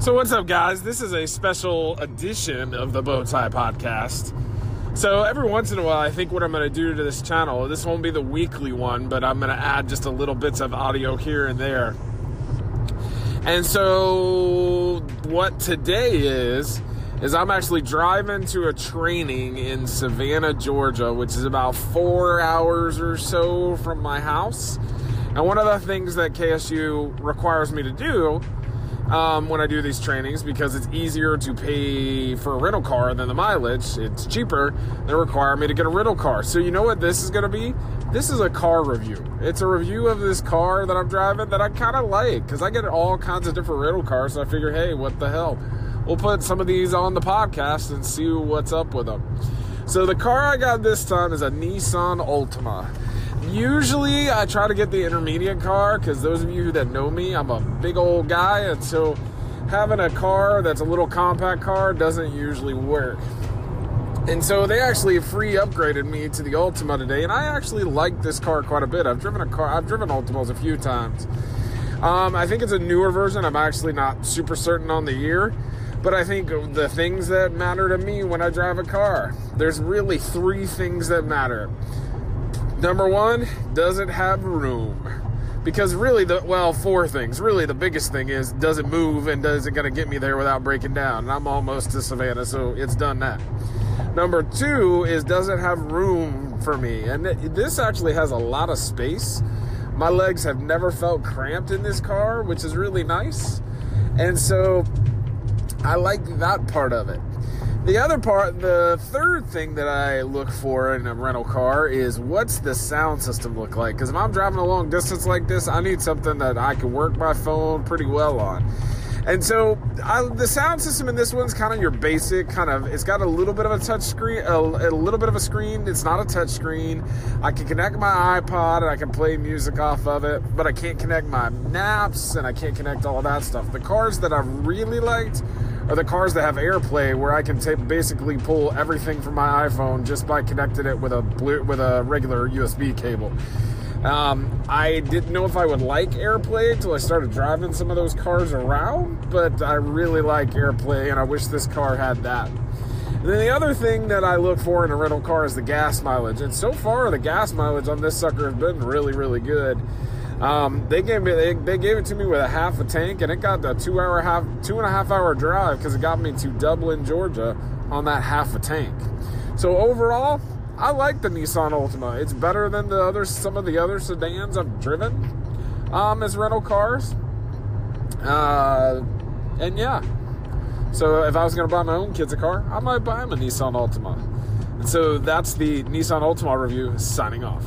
So, what's up, guys? This is a special edition of the Bowtie Podcast. So, every once in a while, I think what I'm going to do to this channel, this won't be the weekly one, but I'm going to add just a little bits of audio here and there. And so, what today is, is I'm actually driving to a training in Savannah, Georgia, which is about four hours or so from my house. And one of the things that KSU requires me to do um, when I do these trainings because it's easier to pay for a rental car than the mileage. It's cheaper. They require me to get a rental car. So, you know what this is going to be? This is a car review. It's a review of this car that I'm driving that I kind of like because I get all kinds of different rental cars. So I figure, hey, what the hell? We'll put some of these on the podcast and see what's up with them. So, the car I got this time is a Nissan Altima. Usually, I try to get the intermediate car because those of you who that know me, I'm a big old guy, and so having a car that's a little compact car doesn't usually work. And so they actually free upgraded me to the Altima today, and I actually like this car quite a bit. I've driven a car, I've driven Altimas a few times. Um, I think it's a newer version. I'm actually not super certain on the year, but I think the things that matter to me when I drive a car, there's really three things that matter. Number one, does it have room? Because really, the well, four things. Really, the biggest thing is does it move and does it going to get me there without breaking down? And I'm almost to Savannah, so it's done that. Number two is does it have room for me? And this actually has a lot of space. My legs have never felt cramped in this car, which is really nice. And so I like that part of it. The other part, the third thing that I look for in a rental car is what's the sound system look like? Because if I'm driving a long distance like this, I need something that I can work my phone pretty well on. And so I, the sound system in this one's kind of your basic kind of. It's got a little bit of a touch screen, a, a little bit of a screen. It's not a touch screen. I can connect my iPod and I can play music off of it, but I can't connect my maps and I can't connect all that stuff. The cars that I've really liked are the cars that have AirPlay, where I can t- basically pull everything from my iPhone just by connecting it with a blue, with a regular USB cable. Um, I didn't know if I would like AirPlay until I started driving some of those cars around, but I really like AirPlay, and I wish this car had that. And then the other thing that I look for in a rental car is the gas mileage, and so far the gas mileage on this sucker has been really, really good. Um, they gave me they, they, gave it to me with a half a tank, and it got the two hour half two and a half hour drive because it got me to Dublin, Georgia, on that half a tank. So overall, I like the Nissan Altima. It's better than the other some of the other sedans I've driven um, as rental cars. Uh, and yeah, so if I was going to buy my own kids a car, I might buy them a Nissan Altima. And so that's the Nissan Altima review. Signing off.